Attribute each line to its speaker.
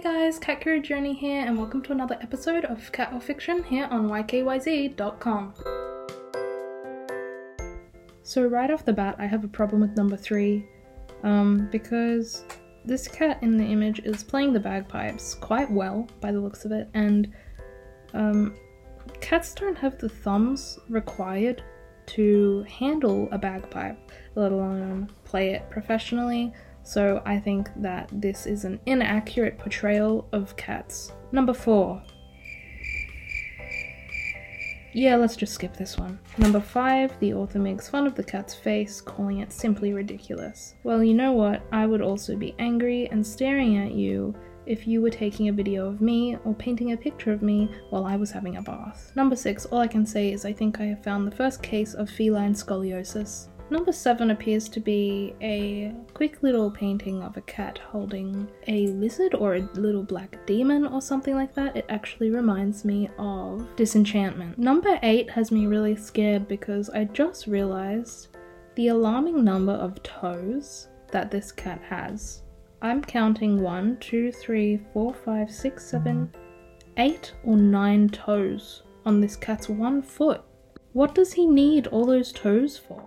Speaker 1: guys, Cat Journey here, and welcome to another episode of Cat or Fiction here on ykyz.com. So right off the bat, I have a problem with number three, um, because this cat in the image is playing the bagpipes quite well by the looks of it, and um, cats don't have the thumbs required to handle a bagpipe, let alone play it professionally. So I think that this is an inaccurate portrayal of cats. Number four. Yeah, let's just skip this one. Number five, the author makes fun of the cat's face, calling it simply ridiculous. Well, you know what? I would also be angry and staring at you if you were taking a video of me or painting a picture of me while I was having a bath. Number six, all I can say is I think I have found the first case of feline scoliosis. Number seven appears to be a quick little painting of a cat holding a lizard or a little black demon or something like that. It actually reminds me of Disenchantment. Number eight has me really scared because I just realized the alarming number of toes that this cat has. I'm counting one, two, three, four, five, six, seven, eight or nine toes on this cat's one foot. What does he need all those toes for?